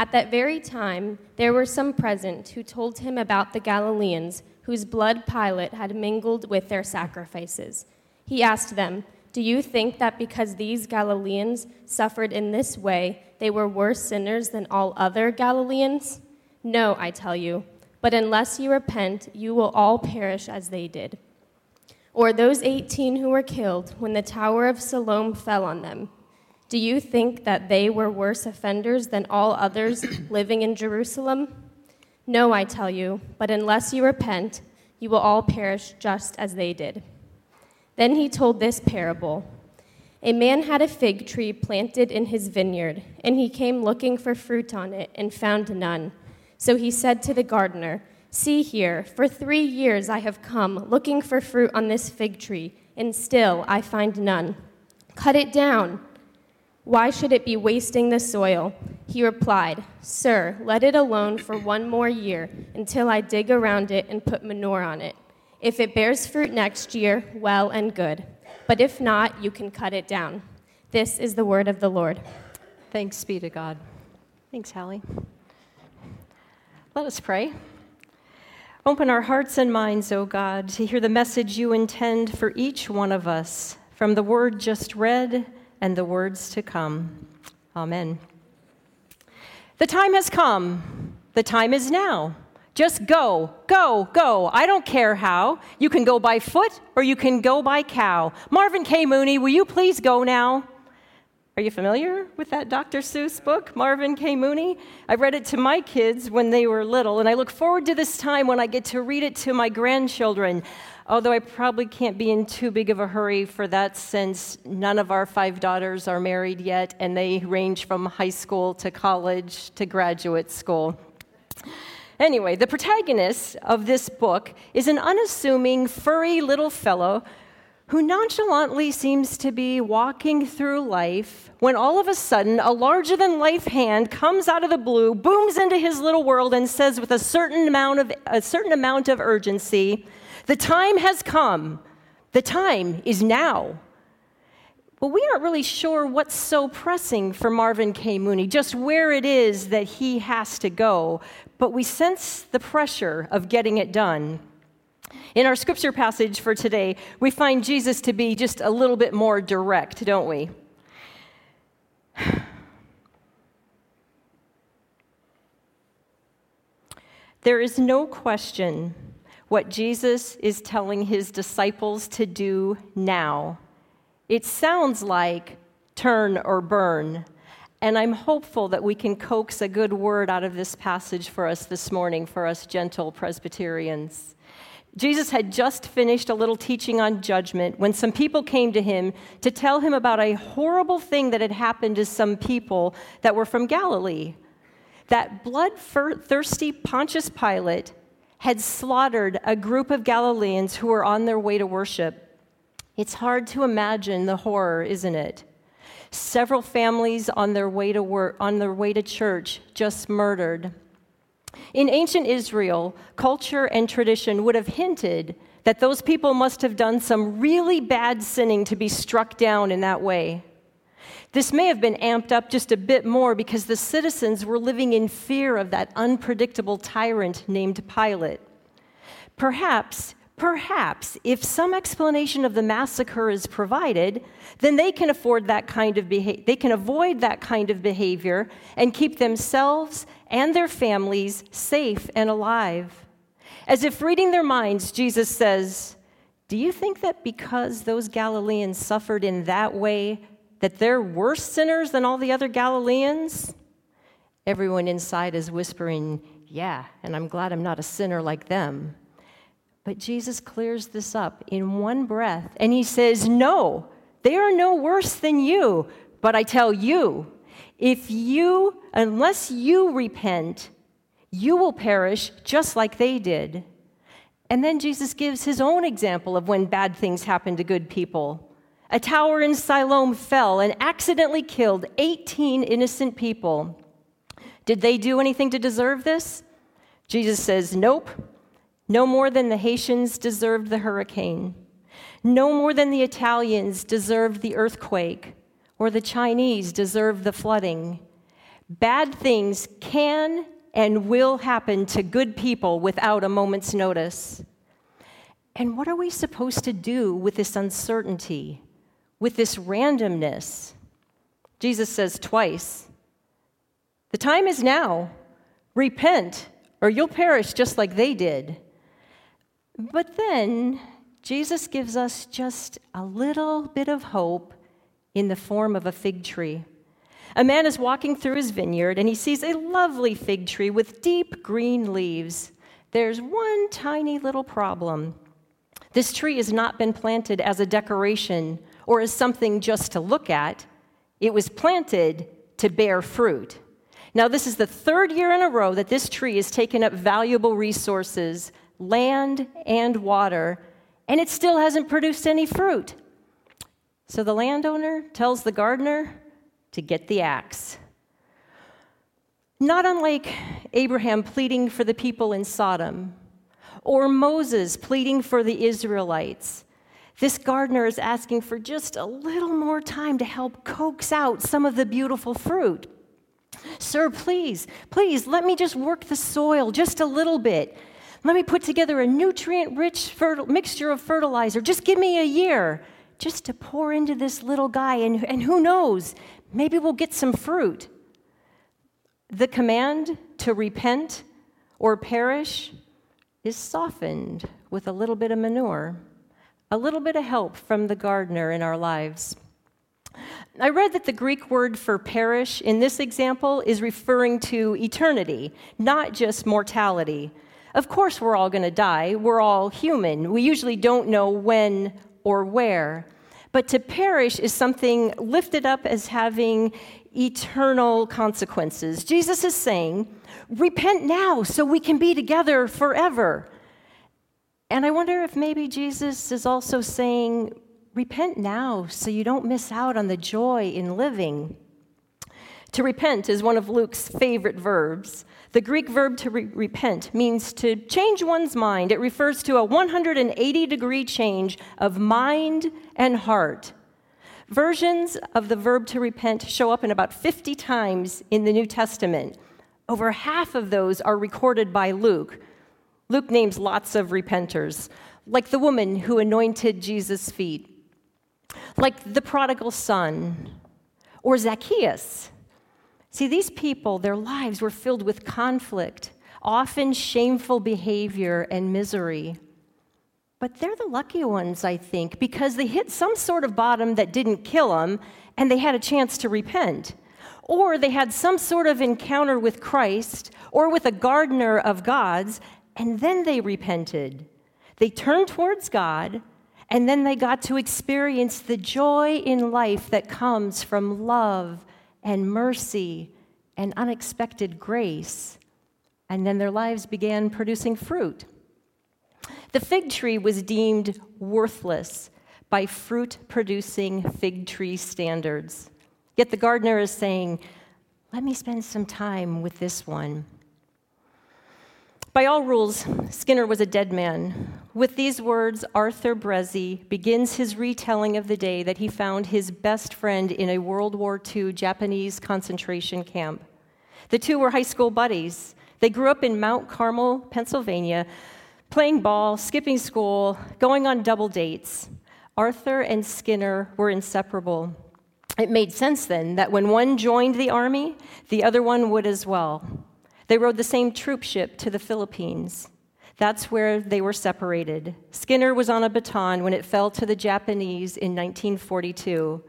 At that very time, there were some present who told him about the Galileans whose blood Pilate had mingled with their sacrifices. He asked them, Do you think that because these Galileans suffered in this way, they were worse sinners than all other Galileans? No, I tell you, but unless you repent, you will all perish as they did. Or those 18 who were killed when the Tower of Siloam fell on them. Do you think that they were worse offenders than all others living in Jerusalem? No, I tell you, but unless you repent, you will all perish just as they did. Then he told this parable A man had a fig tree planted in his vineyard, and he came looking for fruit on it and found none. So he said to the gardener, See here, for three years I have come looking for fruit on this fig tree, and still I find none. Cut it down. Why should it be wasting the soil? He replied, Sir, let it alone for one more year until I dig around it and put manure on it. If it bears fruit next year, well and good. But if not, you can cut it down. This is the word of the Lord. Thanks be to God. Thanks, Hallie. Let us pray. Open our hearts and minds, O God, to hear the message you intend for each one of us from the word just read and the words to come. Amen. The time has come. The time is now. Just go, go, go. I don't care how. You can go by foot or you can go by cow. Marvin K. Mooney, will you please go now? Are you familiar with that Dr. Seuss book, Marvin K. Mooney? I read it to my kids when they were little, and I look forward to this time when I get to read it to my grandchildren although I probably can't be in too big of a hurry for that since none of our five daughters are married yet, and they range from high school to college to graduate school. Anyway, the protagonist of this book is an unassuming, furry little fellow who nonchalantly seems to be walking through life when all of a sudden a larger than life hand comes out of the blue, booms into his little world, and says with a certain amount of, a certain amount of urgency, the time has come. The time is now. Well, we aren't really sure what's so pressing for Marvin K. Mooney, just where it is that he has to go, but we sense the pressure of getting it done. In our scripture passage for today, we find Jesus to be just a little bit more direct, don't we? There is no question what Jesus is telling his disciples to do now. It sounds like turn or burn. And I'm hopeful that we can coax a good word out of this passage for us this morning, for us gentle Presbyterians. Jesus had just finished a little teaching on judgment when some people came to him to tell him about a horrible thing that had happened to some people that were from Galilee. That bloodthirsty Pontius Pilate had slaughtered a group of Galileans who were on their way to worship. It's hard to imagine the horror, isn't it? Several families on their way to work, on their way to church just murdered. In ancient Israel, culture and tradition would have hinted that those people must have done some really bad sinning to be struck down in that way. This may have been amped up just a bit more because the citizens were living in fear of that unpredictable tyrant named Pilate. Perhaps, perhaps, if some explanation of the massacre is provided, then they can afford that kind of beha- they can avoid that kind of behavior and keep themselves and their families safe and alive. As if reading their minds, Jesus says, Do you think that because those Galileans suffered in that way, that they're worse sinners than all the other Galileans? Everyone inside is whispering, Yeah, and I'm glad I'm not a sinner like them. But Jesus clears this up in one breath and he says, No, they are no worse than you. But I tell you, if you, unless you repent, you will perish just like they did. And then Jesus gives his own example of when bad things happen to good people. A tower in Siloam fell and accidentally killed 18 innocent people. Did they do anything to deserve this? Jesus says, Nope. No more than the Haitians deserved the hurricane. No more than the Italians deserved the earthquake or the Chinese deserve the flooding. Bad things can and will happen to good people without a moment's notice. And what are we supposed to do with this uncertainty, with this randomness? Jesus says twice The time is now. Repent, or you'll perish just like they did. But then Jesus gives us just a little bit of hope in the form of a fig tree. A man is walking through his vineyard and he sees a lovely fig tree with deep green leaves. There's one tiny little problem. This tree has not been planted as a decoration or as something just to look at, it was planted to bear fruit. Now, this is the third year in a row that this tree has taken up valuable resources, land and water, and it still hasn't produced any fruit. So the landowner tells the gardener to get the axe. Not unlike Abraham pleading for the people in Sodom, or Moses pleading for the Israelites. This gardener is asking for just a little more time to help coax out some of the beautiful fruit. Sir, please, please, let me just work the soil just a little bit. Let me put together a nutrient rich mixture of fertilizer. Just give me a year just to pour into this little guy, and, and who knows, maybe we'll get some fruit. The command to repent or perish is softened with a little bit of manure, a little bit of help from the gardener in our lives. I read that the Greek word for perish in this example is referring to eternity, not just mortality. Of course, we're all going to die. We're all human. We usually don't know when or where. But to perish is something lifted up as having eternal consequences. Jesus is saying, Repent now so we can be together forever. And I wonder if maybe Jesus is also saying, Repent now so you don't miss out on the joy in living. To repent is one of Luke's favorite verbs. The Greek verb to re- repent means to change one's mind. It refers to a 180 degree change of mind and heart. Versions of the verb to repent show up in about 50 times in the New Testament. Over half of those are recorded by Luke. Luke names lots of repenters, like the woman who anointed Jesus' feet, like the prodigal son, or Zacchaeus See, these people, their lives were filled with conflict, often shameful behavior and misery. But they're the lucky ones, I think, because they hit some sort of bottom that didn't kill them and they had a chance to repent. Or they had some sort of encounter with Christ or with a gardener of God's and then they repented. They turned towards God and then they got to experience the joy in life that comes from love and mercy and unexpected grace. And then their lives began producing fruit. The fig tree was deemed worthless by fruit producing fig tree standards. Yet the gardener is saying, Let me spend some time with this one. By all rules, Skinner was a dead man. With these words, Arthur Bressi begins his retelling of the day that he found his best friend in a World War II Japanese concentration camp. The two were high school buddies. They grew up in Mount Carmel, Pennsylvania, playing ball, skipping school, going on double dates. Arthur and Skinner were inseparable. It made sense then that when one joined the army, the other one would as well. They rode the same troop ship to the Philippines. That's where they were separated. Skinner was on Bataan when it fell to the Japanese in 1942.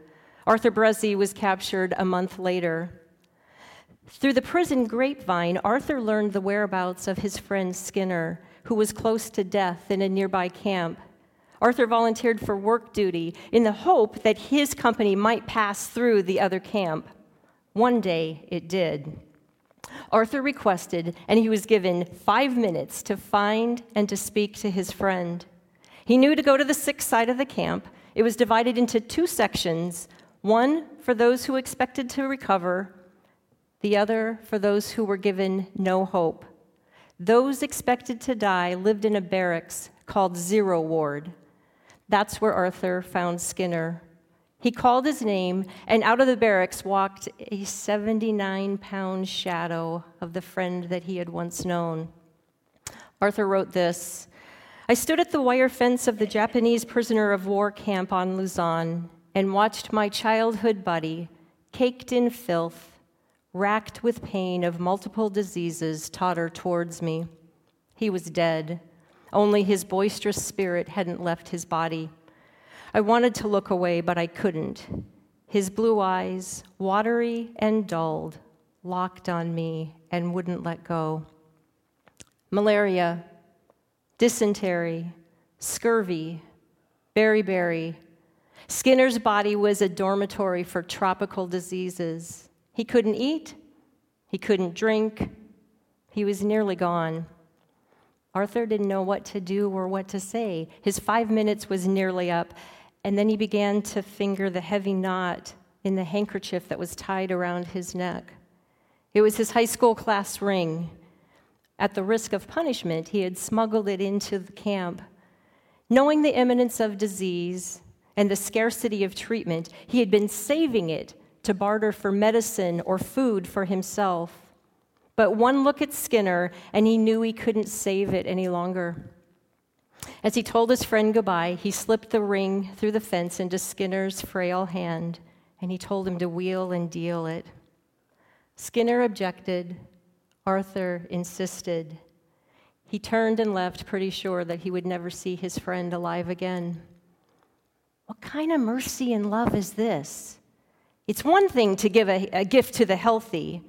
Arthur Bressi was captured a month later. Through the prison grapevine, Arthur learned the whereabouts of his friend Skinner, who was close to death in a nearby camp. Arthur volunteered for work duty in the hope that his company might pass through the other camp. One day it did. Arthur requested, and he was given five minutes to find and to speak to his friend. He knew to go to the sick side of the camp. It was divided into two sections one for those who expected to recover, the other for those who were given no hope. Those expected to die lived in a barracks called Zero Ward. That's where Arthur found Skinner. He called his name, and out of the barracks walked a 79 pound shadow of the friend that he had once known. Arthur wrote this I stood at the wire fence of the Japanese prisoner of war camp on Luzon and watched my childhood buddy, caked in filth, racked with pain of multiple diseases, totter towards me. He was dead, only his boisterous spirit hadn't left his body. I wanted to look away, but I couldn't. His blue eyes, watery and dulled, locked on me and wouldn't let go. Malaria, dysentery, scurvy, beriberi. Skinner's body was a dormitory for tropical diseases. He couldn't eat, he couldn't drink, he was nearly gone. Arthur didn't know what to do or what to say. His five minutes was nearly up, and then he began to finger the heavy knot in the handkerchief that was tied around his neck. It was his high school class ring. At the risk of punishment, he had smuggled it into the camp. Knowing the imminence of disease and the scarcity of treatment, he had been saving it to barter for medicine or food for himself. But one look at Skinner, and he knew he couldn't save it any longer. As he told his friend goodbye, he slipped the ring through the fence into Skinner's frail hand, and he told him to wheel and deal it. Skinner objected. Arthur insisted. He turned and left, pretty sure that he would never see his friend alive again. What kind of mercy and love is this? It's one thing to give a, a gift to the healthy,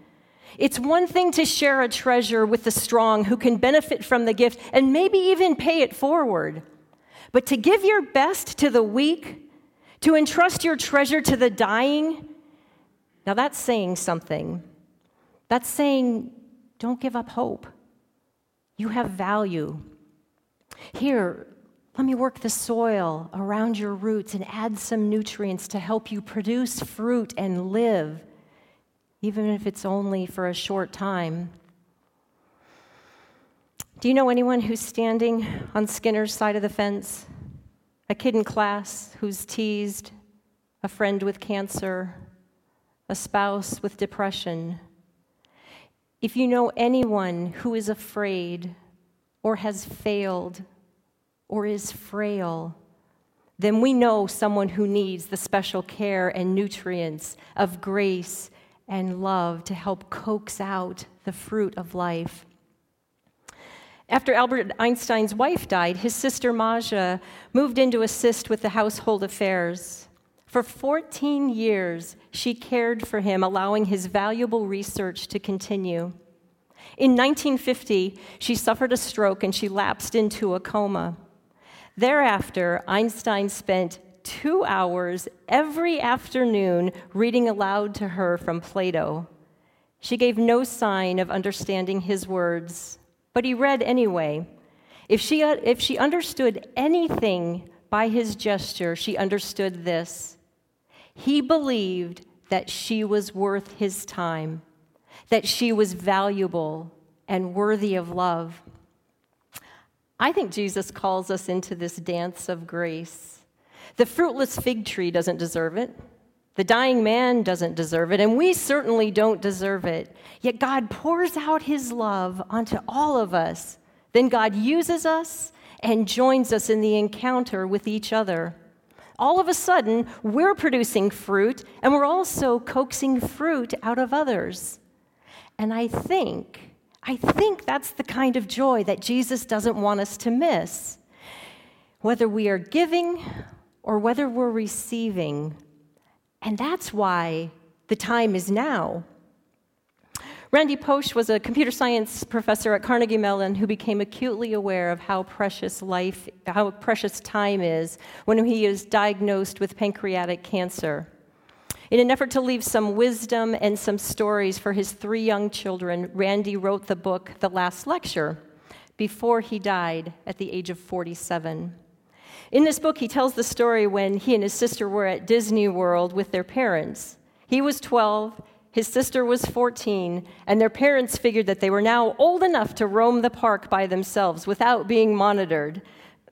it's one thing to share a treasure with the strong who can benefit from the gift and maybe even pay it forward. But to give your best to the weak, to entrust your treasure to the dying, now that's saying something. That's saying, don't give up hope. You have value. Here, let me work the soil around your roots and add some nutrients to help you produce fruit and live even if it's only for a short time. Do you know anyone who's standing on Skinner's side of the fence? A kid in class who's teased, a friend with cancer, a spouse with depression. If you know anyone who is afraid or has failed or is frail, then we know someone who needs the special care and nutrients of grace and love to help coax out the fruit of life. After Albert Einstein's wife died, his sister Maja moved in to assist with the household affairs. For 14 years, she cared for him, allowing his valuable research to continue. In 1950, she suffered a stroke and she lapsed into a coma. Thereafter, Einstein spent two hours every afternoon reading aloud to her from Plato. She gave no sign of understanding his words, but he read anyway. If she, uh, if she understood anything by his gesture, she understood this. He believed that she was worth his time, that she was valuable and worthy of love. I think Jesus calls us into this dance of grace. The fruitless fig tree doesn't deserve it. The dying man doesn't deserve it, and we certainly don't deserve it. Yet God pours out his love onto all of us. Then God uses us and joins us in the encounter with each other. All of a sudden, we're producing fruit, and we're also coaxing fruit out of others. And I think, I think that's the kind of joy that Jesus doesn't want us to miss. Whether we are giving or whether we're receiving. And that's why the time is now. Randy Pausch was a computer science professor at Carnegie Mellon who became acutely aware of how precious life, how precious time is when he is diagnosed with pancreatic cancer. In an effort to leave some wisdom and some stories for his three young children, Randy wrote the book The Last Lecture before he died at the age of 47. In this book, he tells the story when he and his sister were at Disney World with their parents. He was 12, his sister was 14, and their parents figured that they were now old enough to roam the park by themselves without being monitored.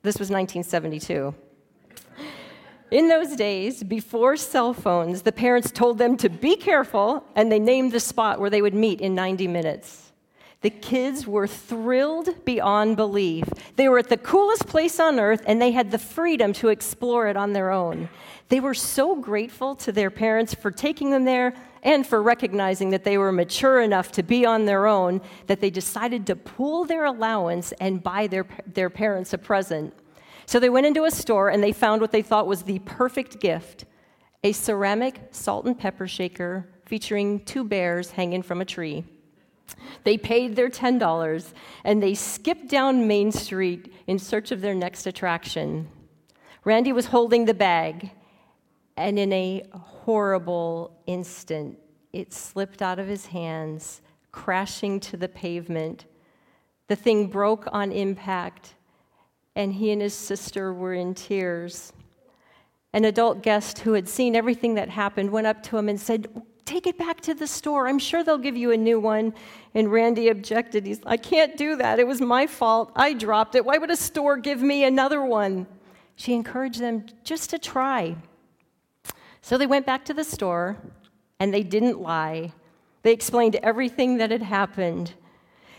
This was 1972. In those days, before cell phones, the parents told them to be careful and they named the spot where they would meet in 90 minutes. The kids were thrilled beyond belief. They were at the coolest place on earth and they had the freedom to explore it on their own. They were so grateful to their parents for taking them there and for recognizing that they were mature enough to be on their own that they decided to pool their allowance and buy their, their parents a present. So they went into a store and they found what they thought was the perfect gift a ceramic salt and pepper shaker featuring two bears hanging from a tree. They paid their $10 and they skipped down Main Street in search of their next attraction. Randy was holding the bag, and in a horrible instant, it slipped out of his hands, crashing to the pavement. The thing broke on impact and he and his sister were in tears. An adult guest who had seen everything that happened went up to him and said, Take it back to the store. I'm sure they'll give you a new one. And Randy objected. He's, I can't do that. It was my fault. I dropped it. Why would a store give me another one? She encouraged them just to try. So they went back to the store and they didn't lie. They explained everything that had happened.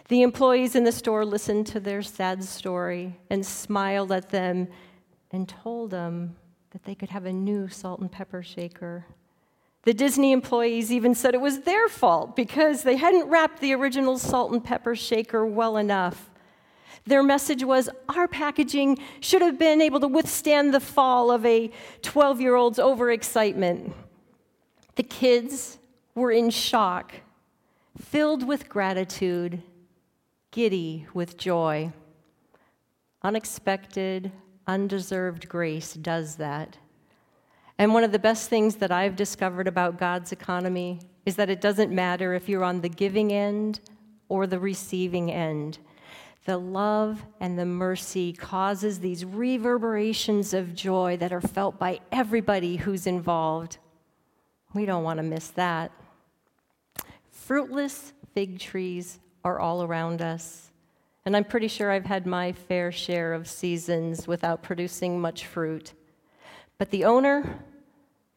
The employees in the store listened to their sad story and smiled at them and told them that they could have a new salt and pepper shaker. The Disney employees even said it was their fault because they hadn't wrapped the original salt and pepper shaker well enough. Their message was our packaging should have been able to withstand the fall of a 12 year old's overexcitement. The kids were in shock, filled with gratitude, giddy with joy. Unexpected, undeserved grace does that. And one of the best things that I've discovered about God's economy is that it doesn't matter if you're on the giving end or the receiving end. The love and the mercy causes these reverberations of joy that are felt by everybody who's involved. We don't want to miss that. Fruitless fig trees are all around us. And I'm pretty sure I've had my fair share of seasons without producing much fruit. But the owner,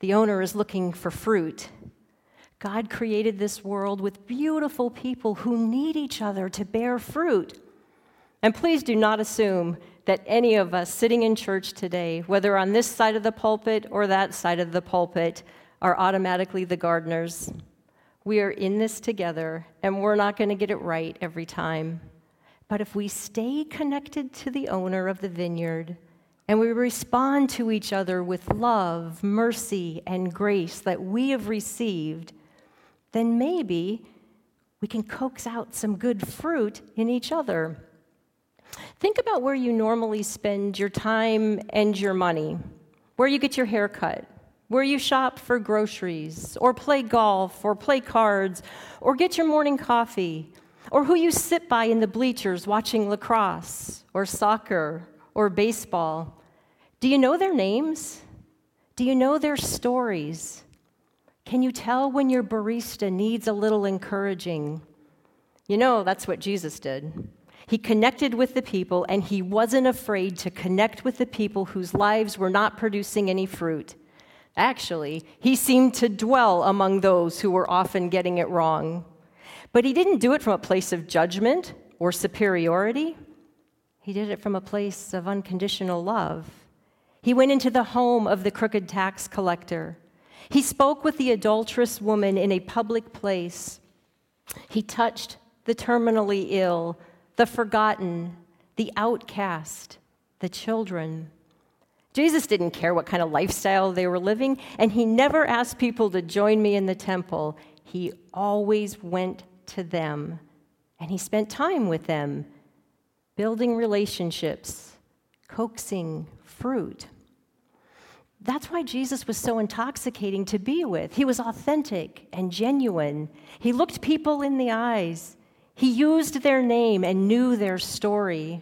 the owner is looking for fruit. God created this world with beautiful people who need each other to bear fruit. And please do not assume that any of us sitting in church today, whether on this side of the pulpit or that side of the pulpit, are automatically the gardeners. We are in this together, and we're not going to get it right every time. But if we stay connected to the owner of the vineyard and we respond to each other with love, mercy, and grace that we have received, then maybe we can coax out some good fruit in each other. Think about where you normally spend your time and your money, where you get your hair cut, where you shop for groceries, or play golf, or play cards, or get your morning coffee, or who you sit by in the bleachers watching lacrosse, or soccer, or baseball. Do you know their names? Do you know their stories? Can you tell when your barista needs a little encouraging? You know, that's what Jesus did. He connected with the people, and he wasn't afraid to connect with the people whose lives were not producing any fruit. Actually, he seemed to dwell among those who were often getting it wrong. But he didn't do it from a place of judgment or superiority. He did it from a place of unconditional love. He went into the home of the crooked tax collector. He spoke with the adulterous woman in a public place. He touched the terminally ill, the forgotten, the outcast, the children. Jesus didn't care what kind of lifestyle they were living, and he never asked people to join me in the temple. He always went to them, and he spent time with them, building relationships, coaxing fruit. That's why Jesus was so intoxicating to be with. He was authentic and genuine. He looked people in the eyes. He used their name and knew their story.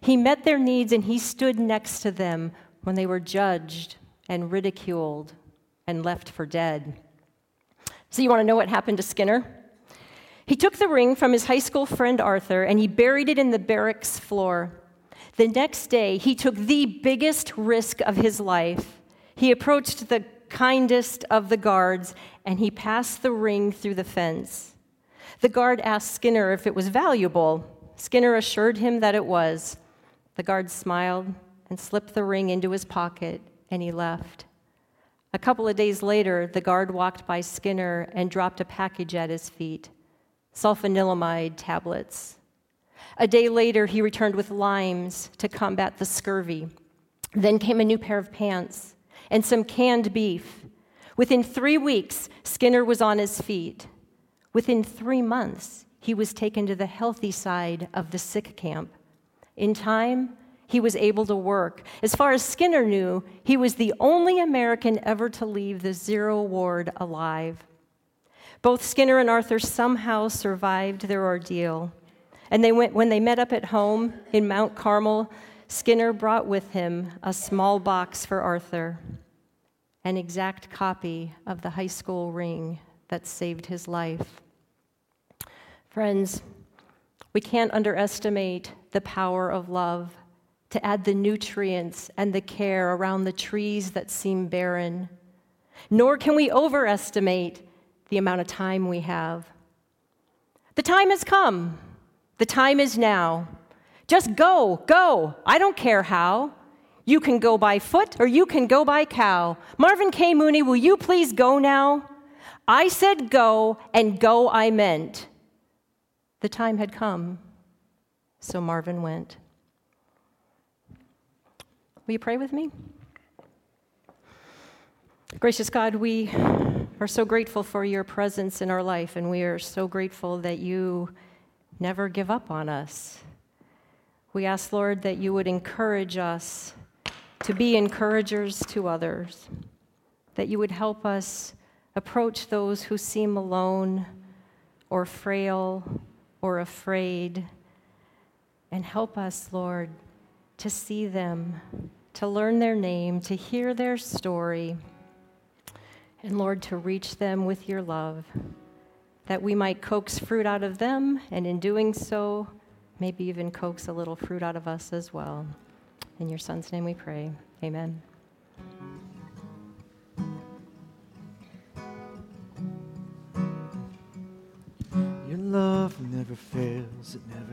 He met their needs and he stood next to them when they were judged and ridiculed and left for dead. So, you want to know what happened to Skinner? He took the ring from his high school friend Arthur and he buried it in the barracks floor. The next day, he took the biggest risk of his life. He approached the kindest of the guards and he passed the ring through the fence. The guard asked Skinner if it was valuable. Skinner assured him that it was. The guard smiled and slipped the ring into his pocket and he left. A couple of days later, the guard walked by Skinner and dropped a package at his feet sulfanilamide tablets. A day later, he returned with limes to combat the scurvy. Then came a new pair of pants and some canned beef. Within three weeks, Skinner was on his feet. Within three months, he was taken to the healthy side of the sick camp. In time, he was able to work. As far as Skinner knew, he was the only American ever to leave the zero ward alive. Both Skinner and Arthur somehow survived their ordeal. And they went, when they met up at home in Mount Carmel, Skinner brought with him a small box for Arthur, an exact copy of the high school ring that saved his life. Friends, we can't underestimate the power of love to add the nutrients and the care around the trees that seem barren. Nor can we overestimate the amount of time we have. The time has come. The time is now. Just go, go. I don't care how. You can go by foot or you can go by cow. Marvin K. Mooney, will you please go now? I said go, and go I meant. The time had come, so Marvin went. Will you pray with me? Gracious God, we are so grateful for your presence in our life, and we are so grateful that you never give up on us. We ask, Lord, that you would encourage us to be encouragers to others, that you would help us approach those who seem alone or frail or afraid, and help us, Lord, to see them, to learn their name, to hear their story, and Lord, to reach them with your love, that we might coax fruit out of them, and in doing so, maybe even coax a little fruit out of us as well. In your Son's name we pray. Amen. Your love never fails, it never